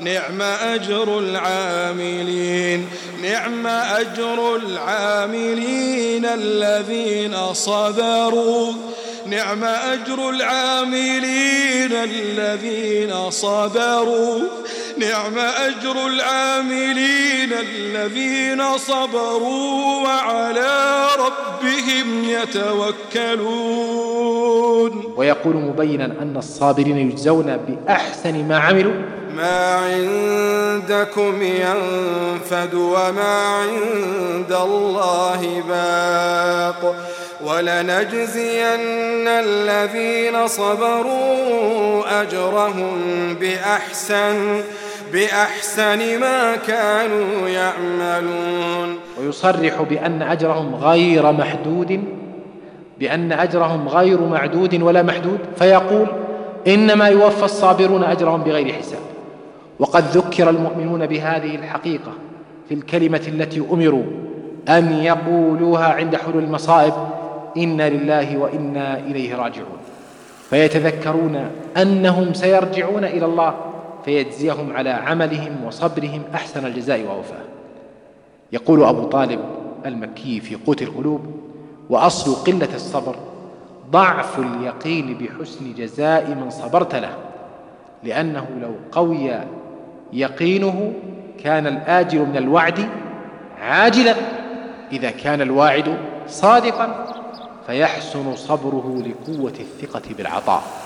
نعم أجر العاملين نعم أجر العاملين الذين صبروا. نعم أجر العاملين الذين صبروا. نعم أجر العاملين الذين صبروا وعلى ربهم يتوكلون. ويقول مبينا أن الصابرين يجزون بأحسن ما عملوا. ما عندكم ينفد وما عند الله باق. ولنجزين الذين صبروا أجرهم بأحسن بأحسن ما كانوا يعملون. ويصرح بأن أجرهم غير محدود بأن أجرهم غير معدود ولا محدود فيقول إنما يوفى الصابرون أجرهم بغير حساب. وقد ذكر المؤمنون بهذه الحقيقة في الكلمة التي أمروا أن يقولوها عند حلول المصائب. إنا لله وإنا إليه راجعون. فيتذكرون أنهم سيرجعون إلى الله فيجزيهم على عملهم وصبرهم أحسن الجزاء ووفاه يقول أبو طالب المكي في قوت القلوب وأصل قلة الصبر ضعف اليقين بحسن جزاء من صبرت له لأنه لو قوي يقينه كان الآجل من الوعد عاجلا إذا كان الواعد صادقا. فيحسن صبره لقوة الثقة بالعطاء.